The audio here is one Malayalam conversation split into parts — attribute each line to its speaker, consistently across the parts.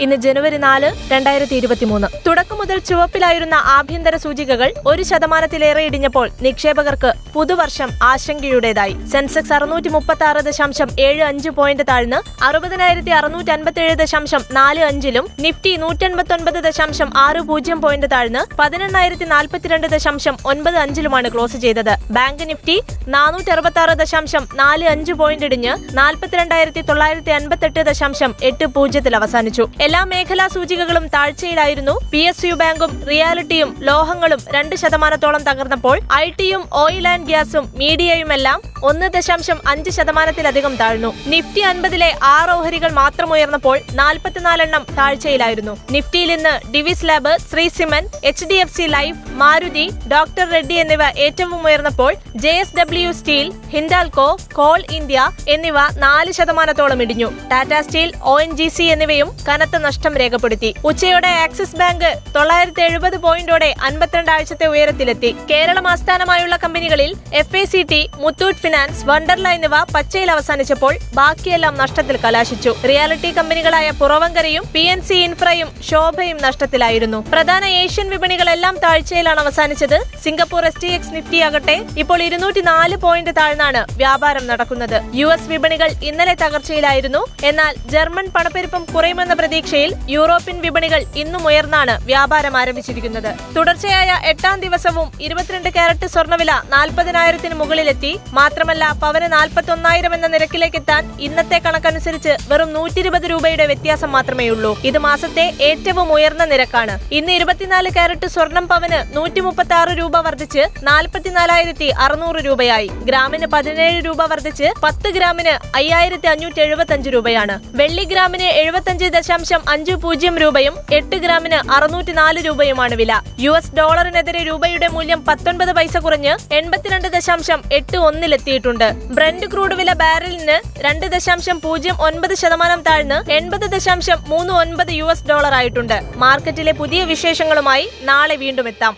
Speaker 1: ഇന്ന് ജനുവരി നാല് രണ്ടായിരത്തി ഇരുപത്തിമൂന്ന് തുടക്കം മുതൽ ചുവപ്പിലായിരുന്ന ആഭ്യന്തര സൂചികകൾ ഒരു ശതമാനത്തിലേറെ ഇടിഞ്ഞപ്പോൾ നിക്ഷേപകർക്ക് പുതുവർഷം ആശങ്കയുടേതായി. സെൻസെക്സ് അറുന്നൂറ്റി മുപ്പത്തി ആറ് ദശാംശം ഏഴ് അഞ്ച് പോയിന്റ് താഴ്ന്ന് അറുപതിനായിരത്തി അറുന്നൂറ്റി അൻപത്തി ഏഴ് ദശാംശം നാല് അഞ്ചിലും നിഫ്റ്റി നൂറ്റൻപത്തി ഒൻപത് ദശാംശം ആറ് പൂജ്യം പോയിന്റ് താഴ്ന്ന് പതിനെണ്ണായിരത്തി നാൽപ്പത്തിരണ്ട് ദശാംശം ഒൻപത് അഞ്ചിലുമാണ് ക്ലോസ് ചെയ്തത്. ബാങ്ക് നിഫ്റ്റി നാനൂറ്റി അറുപത്തി ആറ് ദശാംശം നാല് അഞ്ച് പോയിന്റ് ഇടിഞ്ഞ് നാൽപ്പത്തിരണ്ടായിരത്തി തൊള്ളായിരത്തി അൻപത്തെട്ട് ദശാംശം എട്ട് പൂജ്യത്തിൽ അവസാനിച്ചു. എല്ലാ മേഖലാ സൂചികകളും താഴ്ചയിലായിരുന്നു. പി എസ് യു ബാങ്കും റിയാലിറ്റിയും ലോഹങ്ങളും രണ്ട് ശതമാനത്തോളം തകർന്നപ്പോൾ ഐ ടിയും ഓയിൽ ആൻഡ് ഗ്യാസും മീഡിയയുമെല്ലാം ഒന്ന് ദശാംശം അഞ്ച് ശതമാനത്തിലധികം താഴ്ന്നു. നിഫ്റ്റി അൻപതിലെ ആറ് ഓഹരികൾ മാത്രം ഉയർന്നപ്പോൾ നാൽപ്പത്തിനാലെണ്ണം താഴ്ചയിലായിരുന്നു. നിഫ്റ്റിയിൽ ഇന്ന് Divi's lab Shree cement H D F C life Maruti doctor Reddy എന്നിവ ഏറ്റവും ഉയർന്നപ്പോൾ J S W steel Hindalco coal India എന്നിവ നാല് ശതമാനത്തോളം ഇടിഞ്ഞു. Tata steel O N G C എന്നിവയും കനത്ത നഷ്ടം രേഖപ്പെടുത്തി. ഉച്ചയോടെ ആക്സിസ് ബാങ്ക് തൊള്ളായിരത്തി എഴുപത് പോയിന്റോടെ അൻപത്തിരണ്ട് ആഴ്ചത്തെ ഉയരത്തിലെത്തി. കേരളം ആസ്ഥാനമായുള്ള കമ്പനികളിൽ F A C T Muthoot Wonderla എന്നിവ പച്ചയിൽ അവസാനിച്ചപ്പോൾ ബാക്കിയെല്ലാം നഷ്ടത്തിൽ കലാശിച്ചു. റിയാലിറ്റി കമ്പനികളായ പുറവങ്കരയും പി എൻ സി ഇൻഫ്രയും ശോഭയും നഷ്ടത്തിലായിരുന്നു. പ്രധാന ഏഷ്യൻ വിപണികളെല്ലാം താഴ്ചയിലാണ് അവസാനിച്ചത്. Singapore S T X Nifty ആകട്ടെ ഇപ്പോൾ ഇരുന്നൂറ്റി നാല് പോയിന്റ് താഴ്ന്നാണ് വ്യാപാരം നടക്കുന്നത്. യു എസ് വിപണികൾ ഇന്നലെ തകർച്ചയിലായിരുന്നു. എന്നാൽ ജർമ്മൻ പണപ്പെരുപ്പം കുറയുമെന്ന പ്രതീക്ഷയിൽ യൂറോപ്യൻ വിപണികൾ ഇന്നും ഉയർന്നാണ് വ്യാപാരം ആരംഭിച്ചിരിക്കുന്നത്. തുടർച്ചയായ എട്ടാം ദിവസവും ഇരുപത്തിരണ്ട് ക്യാരറ്റ് സ്വർണവില നാൽപ്പതിനായിരത്തിന് മുകളിലെത്തി. മാത്രമല്ല പവന് നാൽപ്പത്തി ഒന്നായിരം എന്ന നിരക്കിലേക്ക് എത്താൻ ഇന്നത്തെ കണക്കനുസരിച്ച് വെറും നൂറ്റി ഇരുപത് രൂപയുടെ വ്യത്യാസം മാത്രമേ ഉള്ളൂ. ഇത് മാസത്തെ ഏറ്റവും ഉയർന്ന നിരക്കാണ്. ഇന്ന് ഇരുപത്തിനാല് കാരറ്റ് സ്വർണം പവന് നൂറ്റി മുപ്പത്തി ആറ് രൂപ വർദ്ധിച്ച് നാൽപ്പത്തിനാലായിരത്തി അറുന്നൂറ് രൂപയായി. ഗ്രാമിന് പതിനേഴ് രൂപ വർദ്ധിച്ച് പത്ത് ഗ്രാമിന് അയ്യായിരത്തി അഞ്ഞൂറ്റി എഴുപത്തി അഞ്ച് രൂപയാണ്. വെള്ളി ഗ്രാമിന് എഴുപത്തഞ്ച് ദശാംശം അഞ്ച് പൂജ്യം രൂപയും എട്ട് ഗ്രാമിന് അറുന്നൂറ്റി നാല് രൂപയുമാണ് വില. യു എസ് ഡോളറിനെതിരെ രൂപയുടെ മൂല്യം പത്തൊൻപത് പൈസ കുറഞ്ഞ് എൺപത്തിരണ്ട് ദശാംശം എട്ട് ഒന്നിലെത്തിയിട്ടുണ്ട് ബ്രന്റ് ക്രൂഡ് വില ബാരലിന് രണ്ട് ദശാംശം പൂജ്യം ഒൻപത് ശതമാനം താഴ്ന്ന് എൺപത് ദശാംശം മൂന്ന് ഒൻപത് യു എസ് ഡോളർ ആയിട്ടുണ്ട് മാർക്കറ്റിലെ പുതിയ വിശേഷങ്ങളുമായി നാളെ വീണ്ടും എത്താം.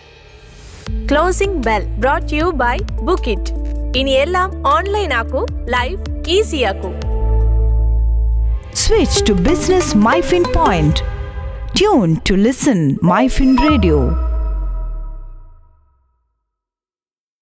Speaker 1: Closing bell brought you by book it ഇനി എല്ലാം ഓൺലൈൻ ആക്കൂ ലൈഫ് ഈസി ആക്കൂ.
Speaker 2: Switch to Business MyFin Point. Tune to listen MyFin Radio.